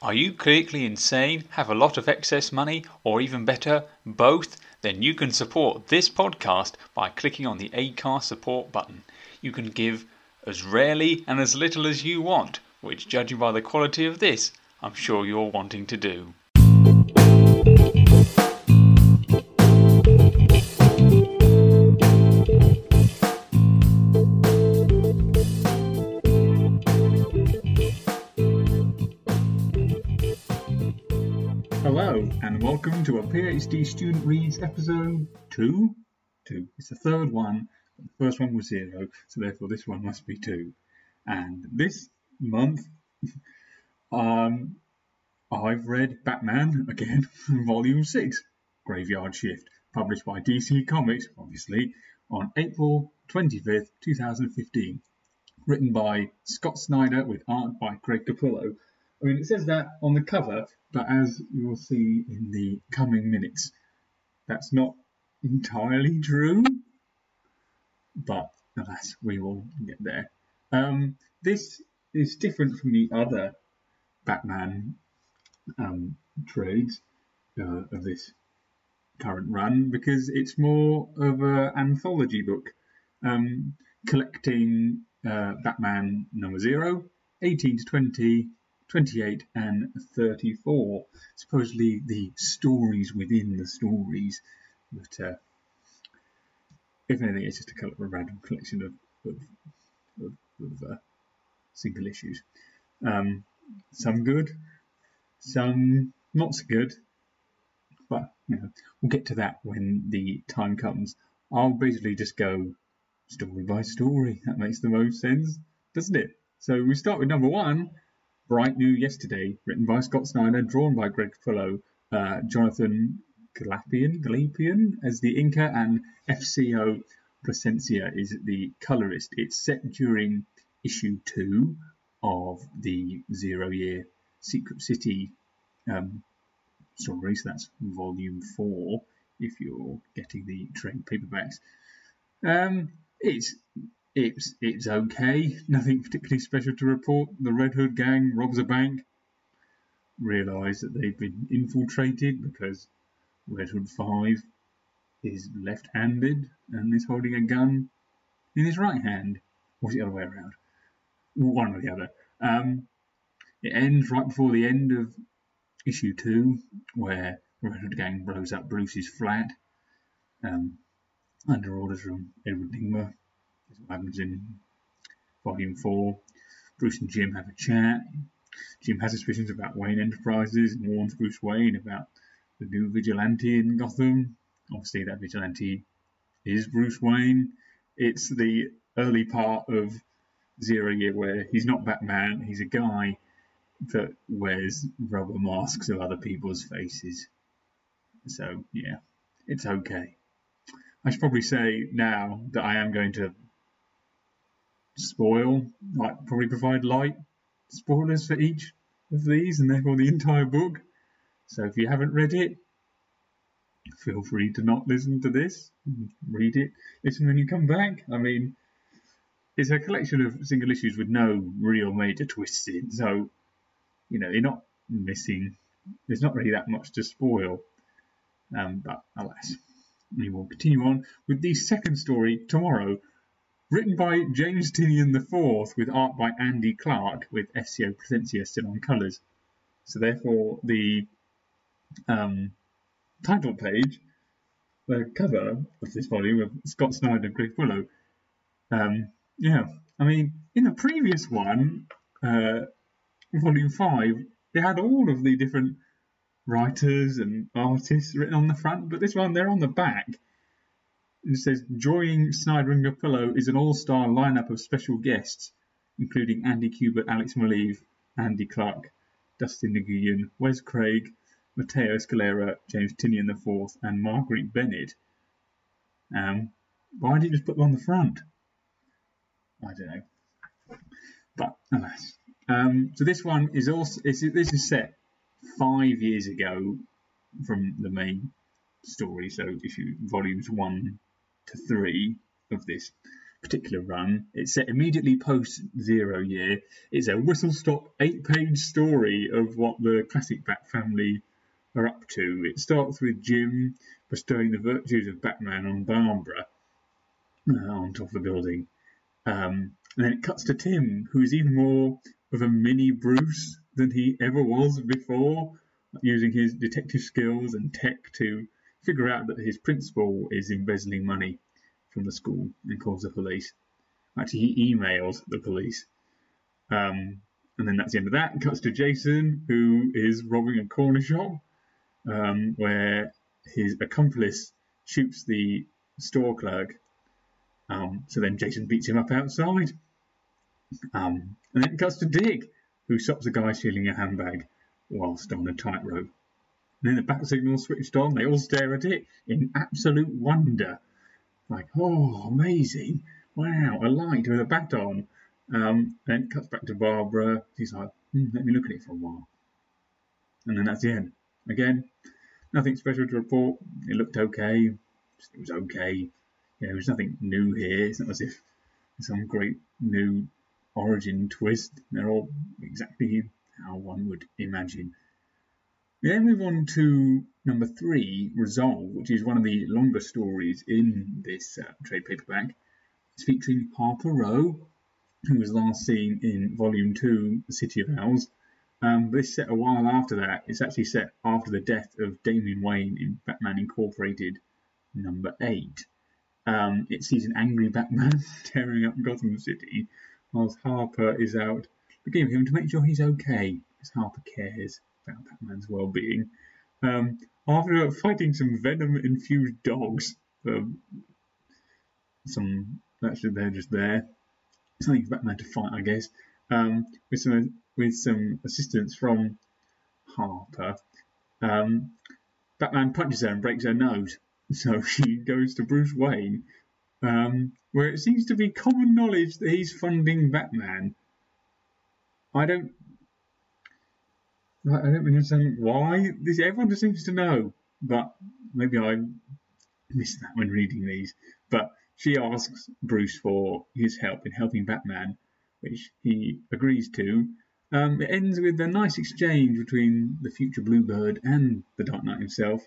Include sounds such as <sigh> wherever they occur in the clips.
Are you clinically insane, have a lot of excess money, or even better, both? Then you can support this podcast by clicking on the Acast support button. You can give as rarely and as little as you want, which, judging by the quality of this, I'm sure you're wanting to do. Welcome to a PhD Student Reads episode 2. 2. It's the third one, the first one was 0, so therefore this one must be 2. And this month, <laughs> um, I've read Batman again, <laughs> Volume 6, Graveyard Shift, published by DC Comics, obviously, on April 25th, 2015. Written by Scott Snyder with art by Greg Capullo. I mean, it says that on the cover, but as you will see in the coming minutes, that's not entirely true. But alas, we will get there. Um, this is different from the other Batman um, trades uh, of this current run because it's more of an anthology book, um, collecting uh, Batman number zero, 18 to 20, 28 and 34. Supposedly the stories within the stories, but uh, if anything, it's just a, kind of a random collection of, of, of, of uh, single issues. Um, some good, some not so good, but you know, we'll get to that when the time comes. I'll basically just go story by story. That makes the most sense, doesn't it? So we start with number one, Bright New Yesterday, written by Scott Snyder, drawn by Greg Capullo, uh, Jonathan Glapion, Glapion as the inker, and FCO Plascencia is the colorist. It's set during issue two of the Zero Year Secret City um, story, so that's volume four if you're getting the trade paperbacks. Um, it's it's it's okay. Nothing particularly special to report. The Red Hood gang robs a bank. Realise that they've been infiltrated because Red Hood Five is left-handed and is holding a gun in his right hand, or the other way around? One or the other. Um, it ends right before the end of issue two, where Red Hood gang blows up Bruce's flat um, under orders from Edward Nygma what happens in Volume 4. Bruce and Jim have a chat. Jim has suspicions about Wayne Enterprises and warns Bruce Wayne about the new vigilante in Gotham. Obviously, that vigilante is Bruce Wayne. It's the early part of Zero Year where he's not Batman, he's a guy that wears rubber masks of other people's faces. So, yeah, it's okay. I should probably say now that I am going to spoil, like probably provide light spoilers for each of these and therefore the entire book. So if you haven't read it, feel free to not listen to this. Read it, listen when you come back. I mean, it's a collection of single issues with no real major twists in, so you know you're not missing. There's not really that much to spoil. Um, but alas, we will continue on with the second story tomorrow, Written by James Tynion IV with art by Andy Clark with FCO Plascencia still on colours. So therefore the um, title page, the cover of this volume of Scott Snyder and Greg Willow. Um, yeah, I mean, in the previous one, uh, volume five, they had all of the different writers and artists written on the front, but this one they're on the back. It says joining Snyder and Capullo is an all-star lineup of special guests, including Andy Kubert, Alex Maleev, Andy Clark, Dustin Nguyen, Wes Craig, Matteo Scalera, James Tynion IV, and Marguerite Bennett. Um, why did you just put them on the front? I don't know. But alas. Um, so this one is also this is set five years ago from the main story. So issue volumes one to three of this. particular run. It's set immediately post Zero Year. It's a whistle stop eight page story of what the classic Bat family are up to. It starts with Jim bestowing the virtues of Batman on Barbara uh, on top of the building. Um, and then it cuts to Tim, who is even more of a mini Bruce than he ever was before, using his detective skills and tech to figure out that his principal is embezzling money from the school and calls the police. Actually, he emails the police. Um, and then that's the end of that. Cuts to Jason, who is robbing a corner shop um, where his accomplice shoots the store clerk. Um, so then Jason beats him up outside. Um, and then it cuts to Dick, who stops a guy stealing a handbag whilst on a tightrope. And then the bat signal switched on. They all stare at it in absolute wonder. Like, oh, amazing. Wow, a light with a bat on. Um, then it cuts back to Barbara. She's like, hmm, let me look at it for a while. And then that's the end. Again, nothing special to report. It looked okay. It was okay. You know, there's nothing new here. It's not as if some great new origin twist. They're all exactly how one would imagine. We then move on to number three, Resolve, which is one of the longer stories in this uh, trade paperback. It's featuring Harper Row, who was last seen in Volume 2, The City of Owls. Um, it's set a while after that. It's actually set after the death of Damian Wayne in Batman Incorporated number 8. Um, it sees an angry Batman <laughs> tearing up Gotham City whilst Harper is out looking for him to make sure he's okay, because Harper cares about Batman's well-being. Um, after fighting some venom-infused dogs, um, some actually they're just there, something for Batman to fight, I guess, um, with some with some assistance from Harper. Um, Batman punches her and breaks her nose, <laughs> so she goes to Bruce Wayne, um, where it seems to be common knowledge that he's funding Batman. I don't I don't really understand why. This everyone just seems to know, but maybe I missed that when reading these. But she asks Bruce for his help in helping Batman, which he agrees to. Um, it ends with a nice exchange between the future Bluebird and the Dark Knight himself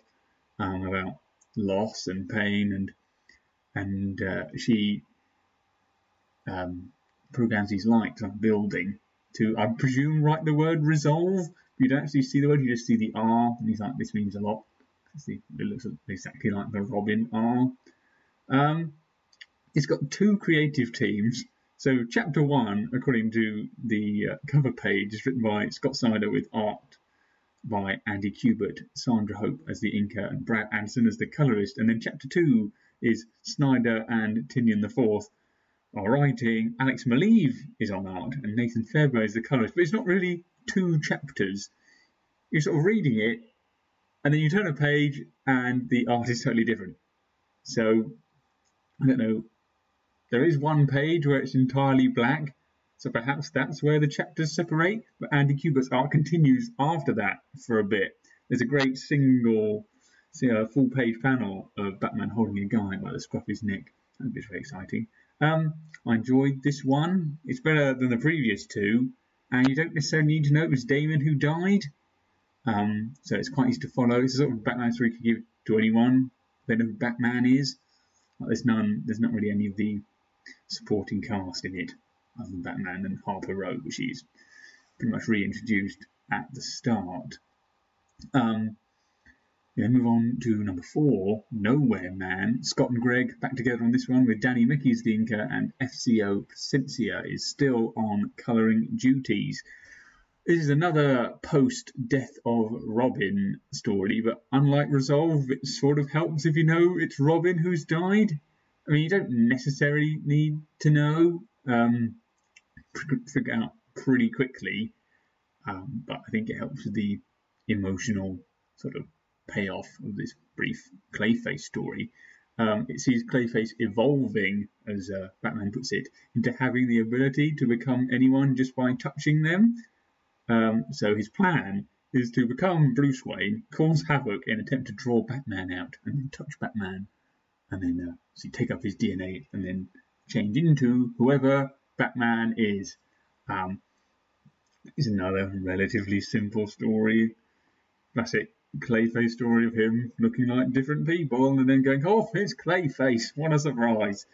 um, about loss and pain, and and uh, she um, programs these lights on building to, I presume, write the word resolve you don't actually see the word, you just see the R, and he's like, this means a lot. See, it looks exactly like the Robin R. Um, it's got two creative teams. So, chapter one, according to the uh, cover page, is written by Scott Snyder with art by Andy Kubert, Sandra Hope as the inker, and Brad Anderson as the colorist. And then chapter two is Snyder and Tynion the Fourth are writing. Alex Maleev is on art, and Nathan Fairbairn is the colorist. But it's not really two chapters. You're sort of reading it, and then you turn a page, and the art is totally different. So, I don't know. There is one page where it's entirely black, so perhaps that's where the chapters separate. But Andy Kubert's art continues after that for a bit. There's a great single, a full page panel of Batman holding a guy by the scruff of his neck. That was very exciting. Um, I enjoyed this one. It's better than the previous two and you don't necessarily need to know it was Damon who died. Um, so it's quite easy to follow. It's a sort of Batman story you could give to anyone. They know who Batman is. there's none. There's not really any of the supporting cast in it, other than Batman and Harper Row, which is pretty much reintroduced at the start. Um, then move on to number four, Nowhere Man. Scott and Greg back together on this one with Danny Miki's the inker and FCO Plascencia is still on colouring duties. This is another post death of Robin story, but unlike Resolve, it sort of helps if you know it's Robin who's died. I mean, you don't necessarily need to know, um, figure out pretty quickly, um, but I think it helps with the emotional sort of payoff of this brief Clayface story. Um, it sees Clayface evolving, as uh, Batman puts it, into having the ability to become anyone just by touching them. Um, so his plan is to become Bruce Wayne, cause havoc, and attempt to draw Batman out, and then touch Batman, and then uh, so take up his DNA, and then change into whoever Batman is. Um, is another relatively simple story. Classic Clayface story of him looking like different people and then going, oh, it's Clayface, what a surprise.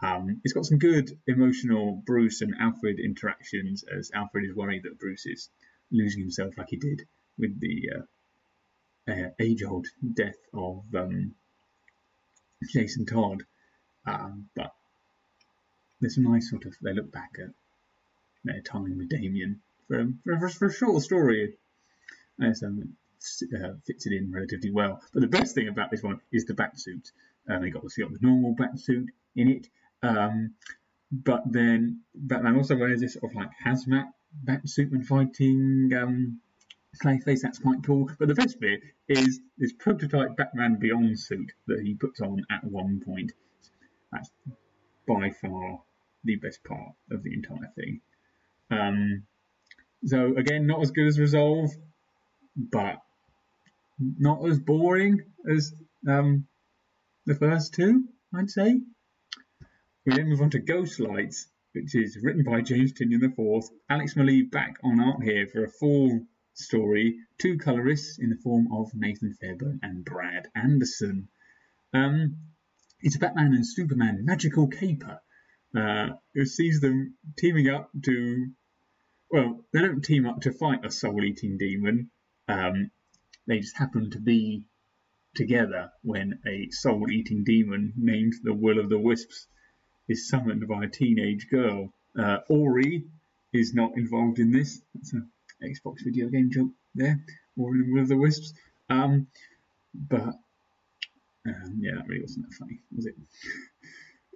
Um, it's got some good emotional Bruce and Alfred interactions as Alfred is worried that Bruce is losing himself like he did with the uh, uh, age-old death of um, Jason Todd. Um, but there's a nice sort of they look back at their time with Damian for, for, for a short story. So uh, fits it in relatively well. But the best thing about this one is the batsuit. Um, they got to got the normal batsuit in it, um, but then Batman also wears this sort of like hazmat batsuit when fighting um, Clayface. That's quite cool. But the best bit is this prototype Batman Beyond suit that he puts on at one point. That's by far the best part of the entire thing. Um, so again, not as good as Resolve, but not as boring as um, the first two, I'd say. We then move on to Ghost Lights, which is written by James Tynion IV. Alex Maleev back on art here for a full story. Two colorists in the form of Nathan Fairbairn and Brad Anderson. Um, it's a Batman and Superman magical caper. Uh, it sees them teaming up to, well, they don't team up to fight a soul-eating demon. Um, they just happen to be together when a soul-eating demon named the Will of the Wisps is summoned by a teenage girl. Uh, Ori is not involved in this. That's an Xbox video game joke there. Ori and Will of the Wisps. Um, but um, yeah, that really wasn't that funny, was it? <laughs>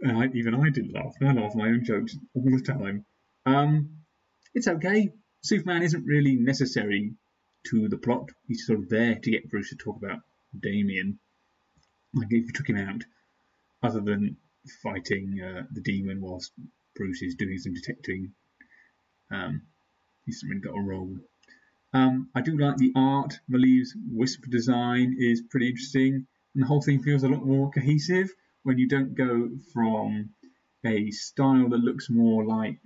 Uh, even I did laugh. I laugh my own jokes all the time. Um, it's okay. Superman isn't really necessary to the plot. He's sort of there to get Bruce to talk about Damian. Like if you took him out, other than fighting uh, the demon whilst Bruce is doing some detecting, um, he's really got a role. Um, I do like the art. Maleev's wisp design is pretty interesting, and the whole thing feels a lot more cohesive when you don't go from a style that looks more like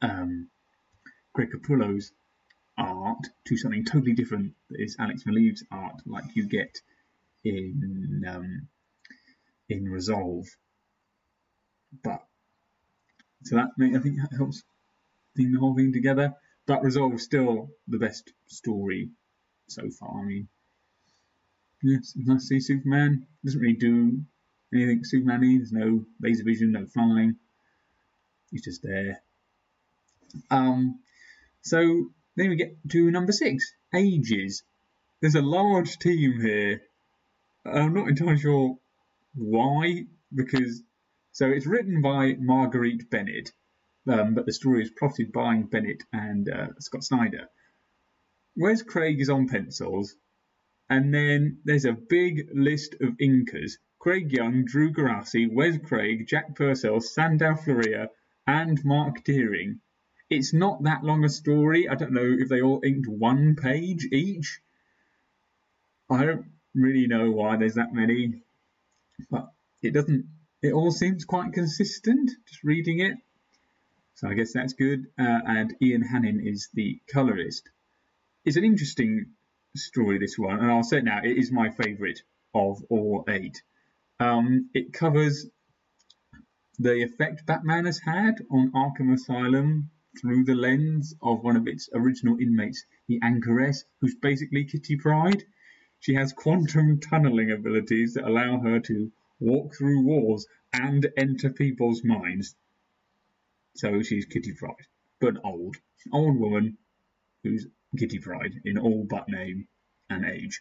um, Greg Capullo's art to something totally different that is Alex Maleev's art, like you get in um, in Resolve. But so that I think that helps bring the whole thing together. But Resolve is still the best story so far. I mean, yes, nice to see Superman. Doesn't really do anything Superman needs. No laser vision, no flying. He's just there. Um, so then we get to number six, ages. There's a large team here. I'm not entirely sure why, because so it's written by Marguerite Bennett, um, but the story is plotted by Bennett and uh, Scott Snyder. Wes Craig is on pencils, and then there's a big list of inkers: Craig Young, Drew Geraci, Wes Craig, Jack Purcell, Sandu Florea, and Mark Deering. It's not that long a story. I don't know if they all inked one page each. I don't really know why there's that many, but it doesn't. It all seems quite consistent. Just reading it, so I guess that's good. Uh, and Ian Hannin is the colorist. It's an interesting story, this one, and I'll say it now. It is my favourite of all eight. Um, it covers the effect Batman has had on Arkham Asylum through the lens of one of its original inmates, the Anchoress, who's basically Kitty Pryde. She has quantum tunneling abilities that allow her to walk through walls and enter people's minds. So she's Kitty Pryde, but old. Old woman who's Kitty Pryde in all but name and age.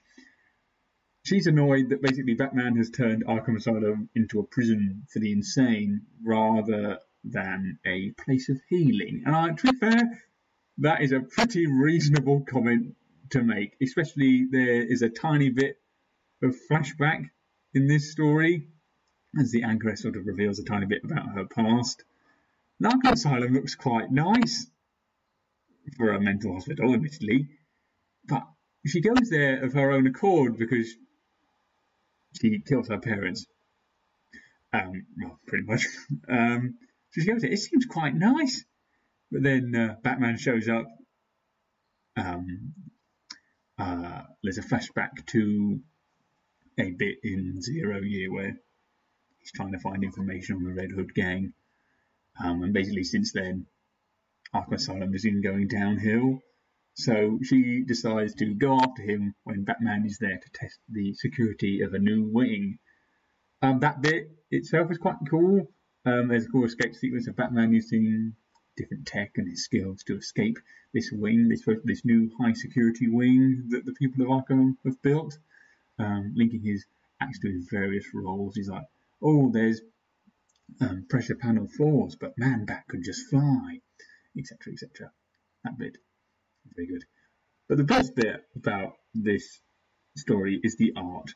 She's annoyed that basically Batman has turned Arkham Asylum into a prison for the insane rather than a place of healing. And I, to be fair, that is a pretty reasonable comment to make, especially there is a tiny bit of flashback in this story as the Anchoress sort of reveals a tiny bit about her past. Arkham Asylum looks quite nice for a mental hospital, admittedly, but she goes there of her own accord because she kills her parents Um, well, pretty much. <laughs> Um, goes, it seems quite nice. But then uh, Batman shows up. Um, uh, there's a flashback to a bit in Zero Year where he's trying to find information on the Red Hood gang. Um, and basically, since then, Arkham Asylum is in going downhill. So she decides to go after him when Batman is there to test the security of a new wing. Um, that bit itself is quite cool. Um, there's a cool escape sequence of Batman using different tech and his skills to escape this wing, this this new high security wing that the people of Arkham have built. Um, linking his acts to his various roles. He's like, oh, there's um, pressure panel fours, but Man Bat can just fly, etc., etc. That bit very good. But the best bit about this story is the art.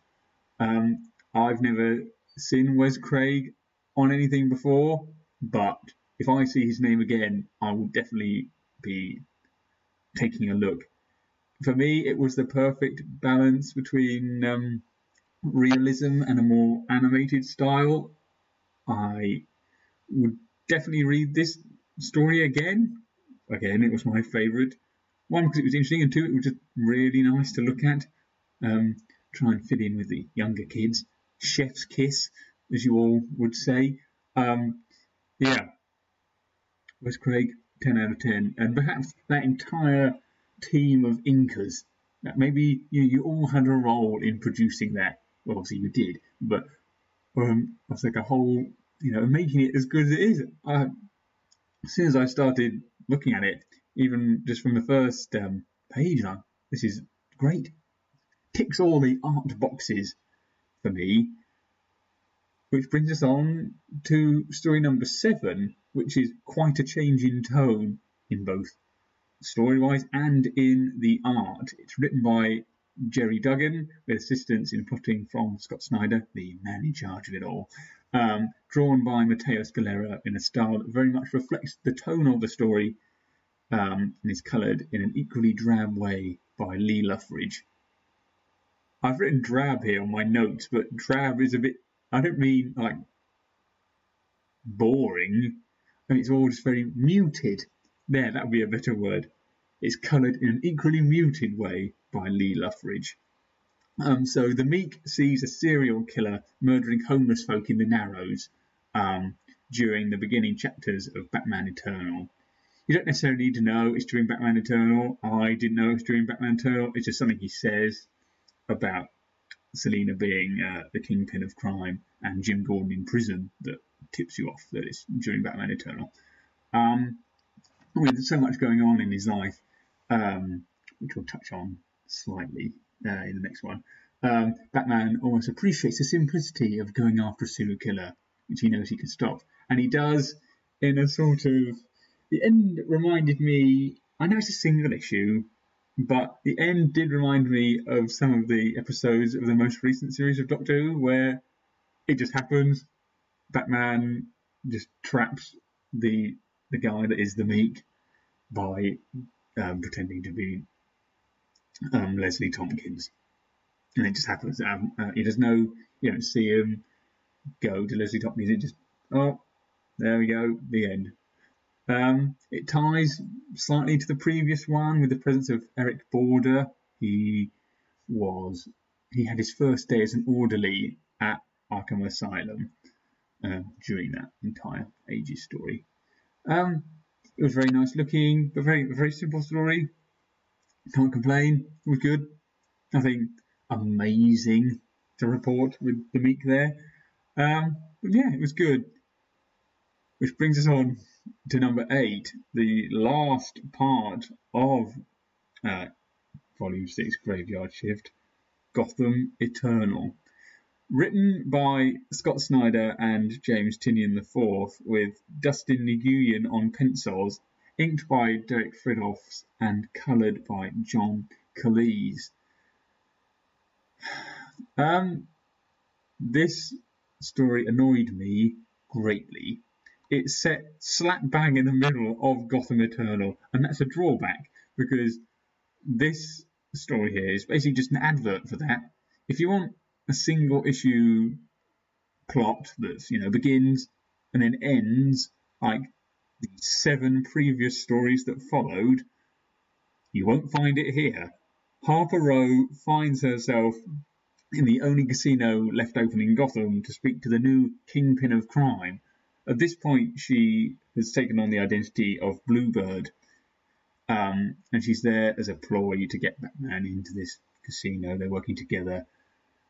Um, I've never seen Wes Craig on anything before, but if I see his name again, I will definitely be taking a look. For me, it was the perfect balance between um, realism and a more animated style. I would definitely read this story again. Again, it was my favourite. One, because it was interesting, and two, it was just really nice to look at. Um, try and fit in with the younger kids. Chef's kiss, as you all would say. Um, yeah. Wes Craig, 10 out of 10. And perhaps that entire team of inkers, maybe you, you all had a role in producing that. Well, obviously you did, but um, was like a whole, you know, making it as good as it is. I, as soon as I started looking at it, even just from the first um, page, this is great. Ticks all the art boxes for me. Which brings us on to story number seven, which is quite a change in tone in both story wise and in the art. It's written by Gerry Duggan with assistance in plotting from Scott Snyder, the man in charge of it all. Um, drawn by Matteo Scalera in a style that very much reflects the tone of the story um, and is coloured in an equally drab way by Lee Loughridge. I've written drab here on my notes, but drab is a bit, I don't mean like boring. I mean, it's all just very muted. There, that would be a better word. It's coloured in an equally muted way by Lee Loughridge. Um, so the Meek sees a serial killer murdering homeless folk in the Narrows um, during the beginning chapters of Batman Eternal. You don't necessarily need to know it's during Batman Eternal. I didn't know it's during Batman Eternal. It's just something he says about Selina being uh, the kingpin of crime and Jim Gordon in prison that tips you off that it's during Batman Eternal. Um, with so much going on in his life, um, which we'll touch on slightly uh, in the next one, um, Batman almost appreciates the simplicity of going after a serial killer, which he knows he can stop. And he does in a sort of the end reminded me. I know it's a single issue, but the end did remind me of some of the episodes of the most recent series of Doctor Who, where it just happens. Batman just traps the the guy that is the Meek by um, pretending to be um, Leslie Tompkins, and it just happens. Um, uh, he does no, you don't see him go to Leslie Tompkins. It just oh, there we go, the end. Um, it ties slightly to the previous one with the presence of Eric Border. He was he had his first day as an orderly at Arkham Asylum um, during that entire Ages story. Um, it was very nice looking, but very very simple story. Can't complain. It was good. Nothing amazing to report with the Meek there. Um, but yeah, it was good. Which brings us on to number eight, the last part of uh, Volume 6 Graveyard Shift, Gotham Eternal. Written by Scott Snyder and James Tynion IV, with Dustin Nguyen on pencils, inked by Derek Fridolfs, and coloured by John Kalisz. <sighs> Um, this story annoyed me greatly it's set slap bang in the middle of Gotham Eternal, and that's a drawback because this story here is basically just an advert for that. If you want a single issue plot that's you know begins and then ends like the seven previous stories that followed. You won't find it here. Harper Row finds herself in the only casino left open in Gotham to speak to the new kingpin of crime. At this point, she has taken on the identity of Bluebird, um, and she's there as a ploy to get Batman into this casino. They're working together.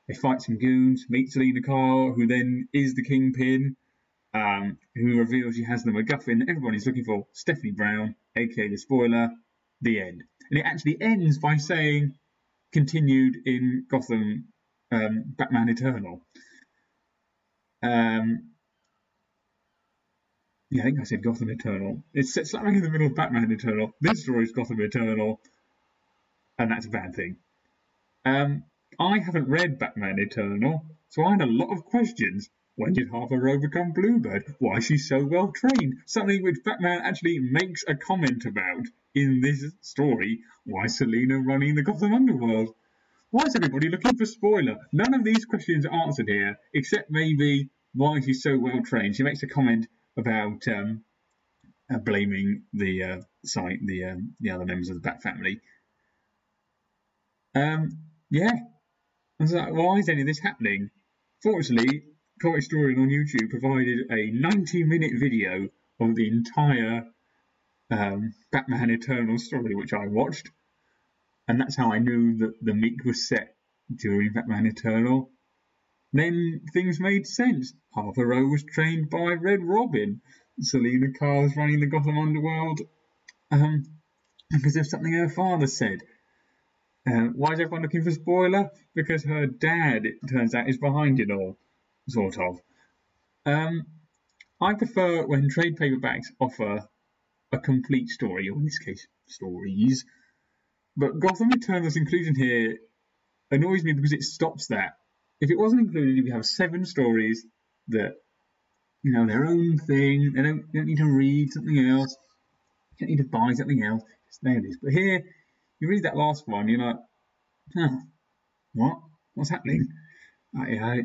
They fight some goons, meet Selina Kyle, who then is the kingpin, um, who reveals she has the MacGuffin everyone is looking for, Stephanie Brown, aka the spoiler, the end. And it actually ends by saying, continued in Gotham um, Batman Eternal. Um, yeah, I think I said Gotham Eternal. It's set in the middle of Batman Eternal. This story is Gotham Eternal, and that's a bad thing. Um, I haven't read Batman Eternal, so I had a lot of questions. When did Harper Row become Bluebird? Why is she so well trained? Something which Batman actually makes a comment about in this story. Why is Selina running the Gotham Underworld? Why is everybody looking for spoiler? None of these questions are answered here, except maybe why she's so well trained. She makes a comment about um, uh, blaming the uh, site, the um, the other members of the Bat family. Um, yeah, I was like, why is any of this happening? Fortunately, Comic Historian on YouTube provided a 90 minute video of the entire um, Batman Eternal story, which I watched and that's how I knew that the meek was set during Batman Eternal. Then things made sense. Harper Row was trained by Red Robin. Selina was running the Gotham Underworld um, because of something her father said. Uh, why is everyone looking for spoiler? Because her dad, it turns out, is behind it all, sort of. Um, I prefer when trade paperbacks offer a complete story, or in this case, stories, but Gotham Eternal's inclusion here annoys me because it stops that. If it wasn't included, you have seven stories that, you know, their own thing. They don't, you don't need to read something else. You don't need to buy something else. Just there it is. But here, you read that last one, you're like, huh, what? What's happening? Uh, I, I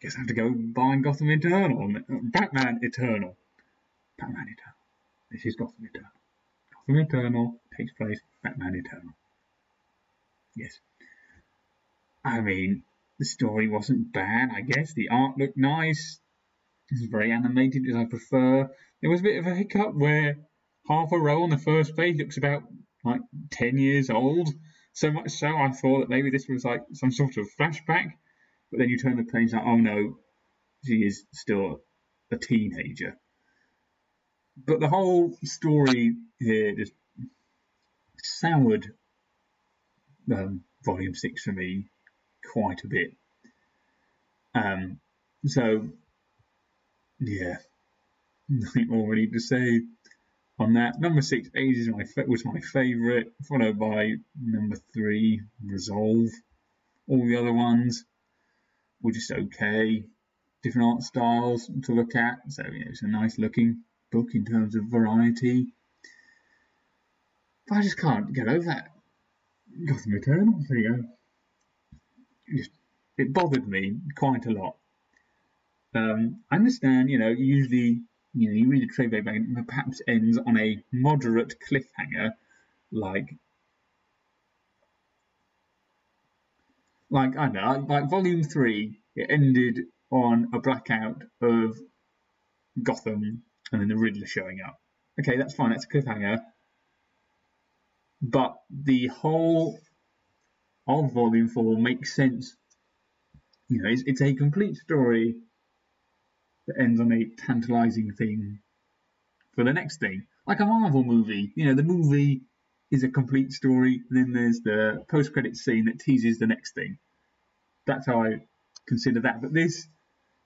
guess I have to go buy Gotham Eternal. Batman Eternal. Batman Eternal. This is Gotham Eternal. Gotham Eternal takes place Batman Eternal. Yes. I mean, the story wasn't bad, I guess. The art looked nice. It was very animated, as I prefer. There was a bit of a hiccup where Harper Row on the first page looks about like 10 years old. So much so, I thought that maybe this was like some sort of flashback. But then you turn the page, like, oh no, she is still a teenager. But the whole story here just soured um, volume six for me quite a bit. Um, so, yeah, nothing more really to say on that. Number six, Ages my was my favourite, followed by number three, Resolve. All the other ones were just okay. Different art styles to look at, so it's a nice looking book in terms of variety. But I just can't get over that Gotham Eternal. There you go. It bothered me quite a lot. Um, I understand, you know, usually, you know, you read a trade paperback and perhaps ends on a moderate cliffhanger, like, like I know, like Volume Three. It ended on a blackout of Gotham and then the Riddler showing up. Okay, that's fine. That's a cliffhanger but the whole of Volume 4 makes sense. You know, it's, it's a complete story that ends on a tantalizing thing for the next thing. Like a Marvel movie. You know, the movie is a complete story, then there's the post credit scene that teases the next thing. That's how I consider that. But this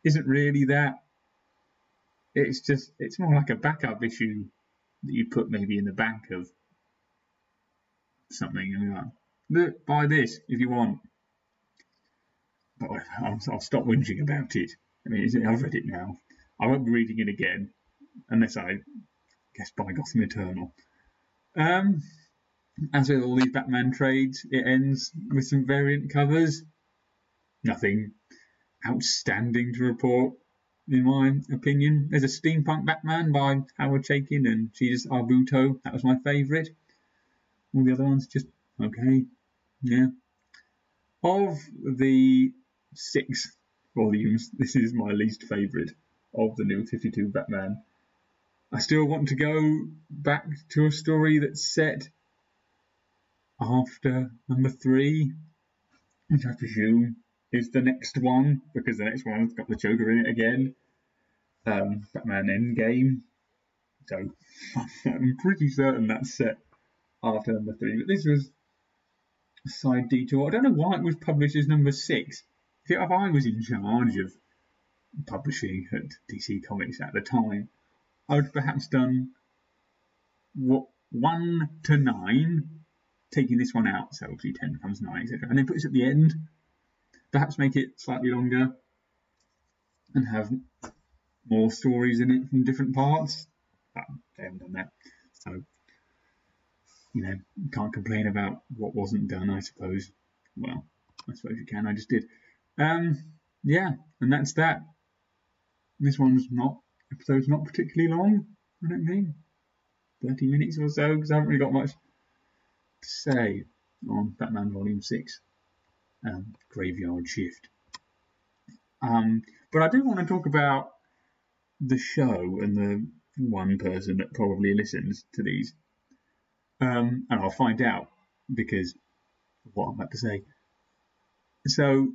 isn't really that. It's just, it's more like a backup issue that you put maybe in the back of something buy this if you want. But I'll, I'll stop whinging about it. I mean, I've read it now. I won't be reading it again unless I guess buy Gotham Eternal. Um, as with all these Batman trades, it ends with some variant covers. Nothing outstanding to report. in my opinion. There's a steampunk Batman by Howard Chaykin and Jesus Arbuto. That was my favourite. All the other ones just okay. Yeah. Of the six volumes, <laughs> this is my least favourite of the new 52 Batman. I still want to go back to a story that's set after number three, which I presume is the next one because the next one's got the Joker in it again. Um, Batman Endgame. So <laughs> I'm pretty certain that's set after number three. But this was side detour. I don't know why it was published as number six. If I was in charge of publishing at DC Comics at the time, I would perhaps done what one to nine, taking this one out, so obviously ten becomes nine, etc. And then put this at the end. Perhaps make it slightly longer and have more stories in it from different parts. But they haven't done that. So you know, can't complain about what wasn't done, I suppose. Well, I suppose you can, I just did. Um yeah, and that's that. This one's not episode's not particularly long, I don't think. 30 minutes or so, because I haven't really got much to say on Batman Volume 6 um, Graveyard Shift. Um, but I do want to talk about the show and the one person that probably listens to these. Um, and I'll find out because of what I'm about to say. So,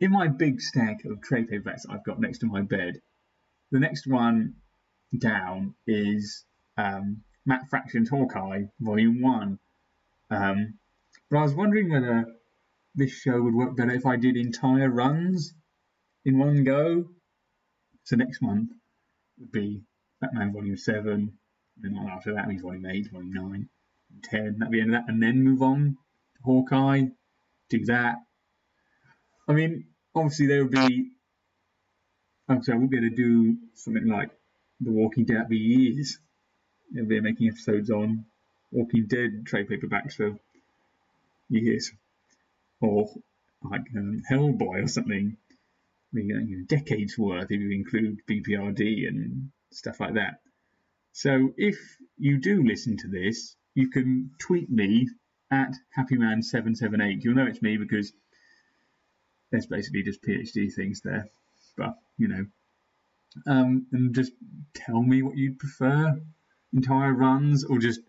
in my big stack of trade paperbacks I've got next to my bed, the next one down is um, Matt Fraction's Hawkeye, Volume 1. Um, but I was wondering whether this show would work better if I did entire runs in one go. So next month would be Batman Volume 7, and then after that would be 8, Volume 9, 10, that'd be end of that, and then move on to Hawkeye, do that. I mean, obviously there would be Obviously, I won't be able to do something like The Walking Dead for years. They'll be making episodes on Walking Dead trade paperbacks for years, or like um, Hellboy or something. I mean, you know, decades worth if you include BPRD and stuff like that. So if you do listen to this, you can tweet me at happyman778. You'll know it's me because there's basically just PhD things there but you know, um, and just tell me what you'd prefer, entire runs or just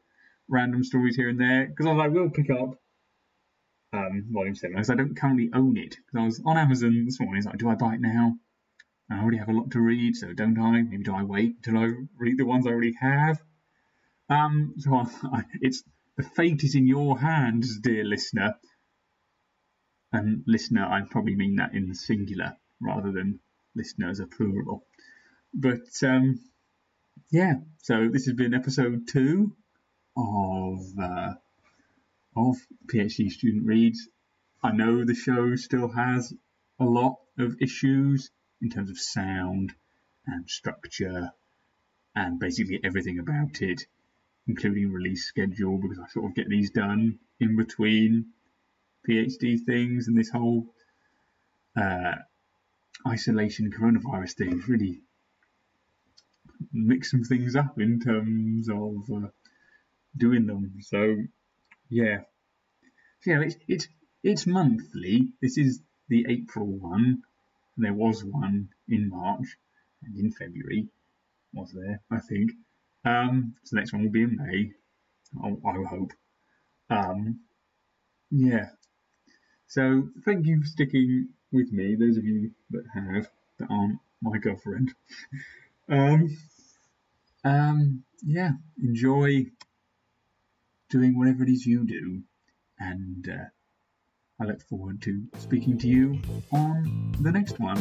random stories here and there. Because I will pick up um, Volume Seven because I don't currently own it. Because I was on Amazon this morning, like, do I buy it now? I already have a lot to read, so don't I? Maybe do I wait until I read the ones I already have? Um, so I, I, it's the fate is in your hands, dear listener. And listener, I probably mean that in the singular rather than listeners a plural. But um, yeah, so this has been episode two of uh, of PhD student reads. I know the show still has a lot of issues in terms of sound and structure and basically everything about it, including release schedule, because I sort of get these done in between PhD things and this whole uh, isolation coronavirus things really mix some things up in terms of uh, doing them. So yeah, yeah, it's it's it's monthly. This is the April one. There was one in March and in February. Was there? I think. Um, so the next one will be in May. I, I hope. Um, yeah. So thank you for sticking with me, those of you that have, that aren't my girlfriend. <laughs> um, um, yeah, enjoy doing whatever it is you do, and uh, I look forward to speaking to you on the next one.